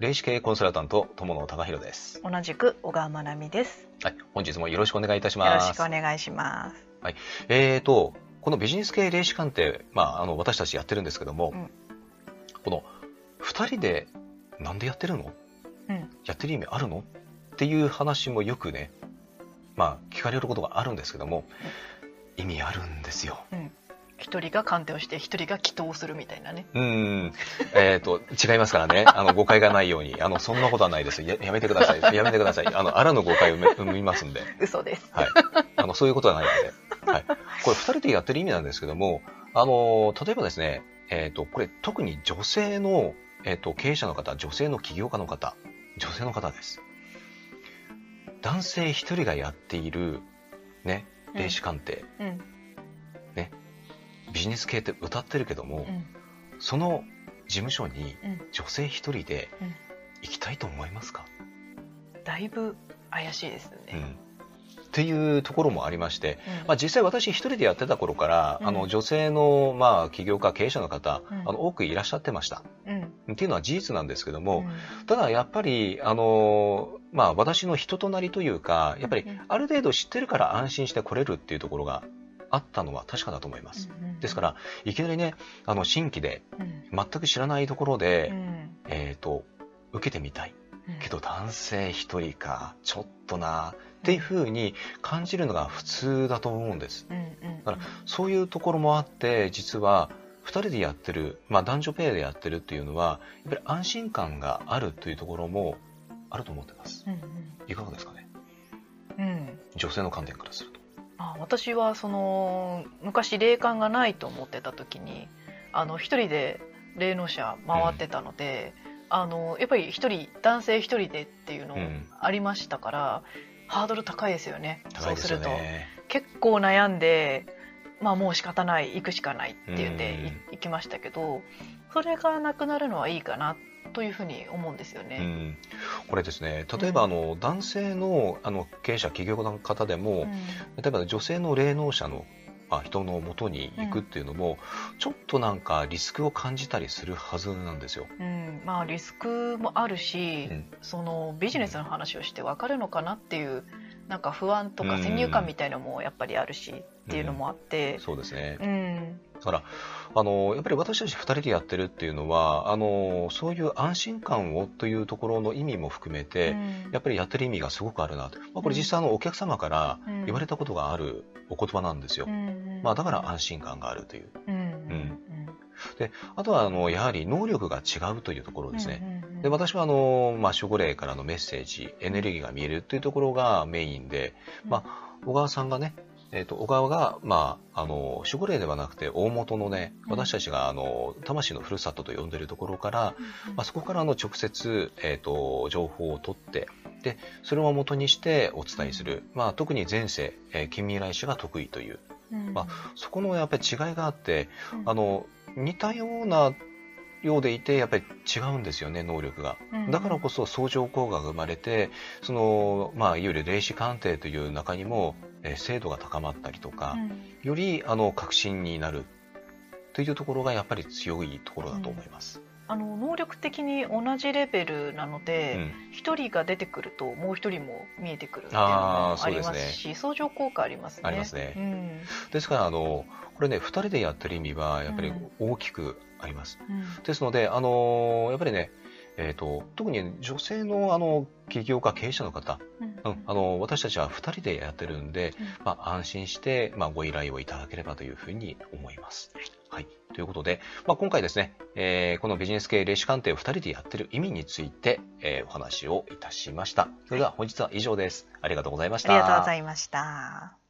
霊視系コンサルタント友野隆弘です。同じく小川真奈美です。はい、本日もよろしくお願いいたしよろます。しくお願いします。えーと、このビジネス系霊視鑑定、まあ、あの、私たちやってるんですけども、うんこの、二人で、なんでやってるの？うん、やってる意味あるの？っていう話もよくね、まあ、聞かれることがあるんですけども、意味あるんですよ。うん。一人が鑑定をして、一人が祈祷をするみたいなね。うーん。えっ、と、違いますからね。あの、誤解がないように。あの、そんなことはないです。ややめてください。やめてください。あの、あらぬ誤解をめ生みますんで。嘘です。はい。あの、そういうことはないので。はい。これ、二人でやってる意味なんですけども、あの、例えばですね、えっ、と、これ、特に女性の、えっ、と、経営者の方、女性の起業家の方、女性の方です。男性一人がやっている、ね、霊視鑑定、うん、ビジネス系って歌ってるけども、うん、その事務所にうん。女性一人でうん。行きたいと思いますか、だいぶ怪しいですうん。ね。っていうところもありまして、うん。まあ、実際私一人でやってた頃から、うん。あの女性のまあ起業家経営者の方、うん。あの多くいらっしゃってました。うん、っていうのは事実なんですけども、うん。ただやっぱりあの、まあ、私の人となりというかやっぱりうん。ある程度知ってるから安心して来れるっていうところがあったのは確かだと思います、うんですからいきなりねあの新規でうん、全く知らないところで、うん、えー、と受けてみたい。うん。けど男性一人かちょっとなっていうふうに感じるのが普通だと思うんです。うん、うん、だかそういうところもあって実は2人でやってる、まあ、男女ペアでやってるっていうのはやっぱり安心感があるというところもあると思ってます。うん、いかがですかね？うん、うん。女性の観点からするとあ私はその昔霊感がないと思ってた時にあの一人で霊能者回ってたので、あのやっぱり一人男性一人でっていうのうん。ありましたから、ハードル高いですよね。高いですよそうするとね結構悩んでまあもう仕方ない行くしかないって言って行きましたけどそれがなくなるのはいいかなというふうに思うんですよね。うん、これですね。例えばあの、男性のあの経営者起業家の方でも、例えば女性の霊能者のまあ人のもとに行くっていうのも、ちょっとなんかリスクを感じたりするはずなんですよ。うん。うんまあリスクもあるし、うん。そのビジネスの話をして分かるのかなっていうなんか不安とうんか先入観みたいのもやっぱりあるしっていうのもあって、そうですね。うん。だからあのやっぱり私たち2人でやってるっていうのはあのそういう安心感をというところの意味も含めて、うん。やっぱりやってる意味がすごくあるなと、まあ、これ実際あのお客様からうん。言われたことがあるお言葉なんですよ。うんまあ、だから安心感があるという。うんうんあとはあのやはり能力が違うというところですね。うんで私はあの、まあ、守護霊からのメッセージエネルギーが見えるというところがメインで、ま小川さんがね、えー、と小川が、まあ、あの守護霊ではなくて大元のねうん。私たちがあの魂のふるさとと呼んでいるところから、まあ、そこからあの直接、えー、と情報を取ってでそれを元にしてお伝えする、まあ、特に前世、えー近未来史が得意という。うん。まそこのやっぱり違いがあってうん。あの似たようなようでいてやっぱり違うんですよね能力が。うんだからこそ相乗効果が生まれてその、まあ、いわゆる霊視鑑定という中にも、えー精度が高まったりとか、よりあの確信になるというところがやっぱり強いところだと思います。あの能力的に同じレベルなのうでん。一、人が出てくるともう一人も見えてくるっていうのもありますし相乗効果ありますね。ありますね。うん。ですからあのこれね2人でやってる意味はやっぱりうん。大きくあります。うん。ですのであのやっぱりねえー、と特に女性のあの起業家経営者の方、うん。うん、あの私たちは2人でやってるんで、うん。まあ、安心して、まあ、ご依頼をいただければというふうに思います。はい、ということで、まあ、今回ですね、えーこのビジネス系霊視鑑定を2人でやってる意味について、えーお話をいたしました。それでは本日は以上です。ありがとうございました。ありがとうございました。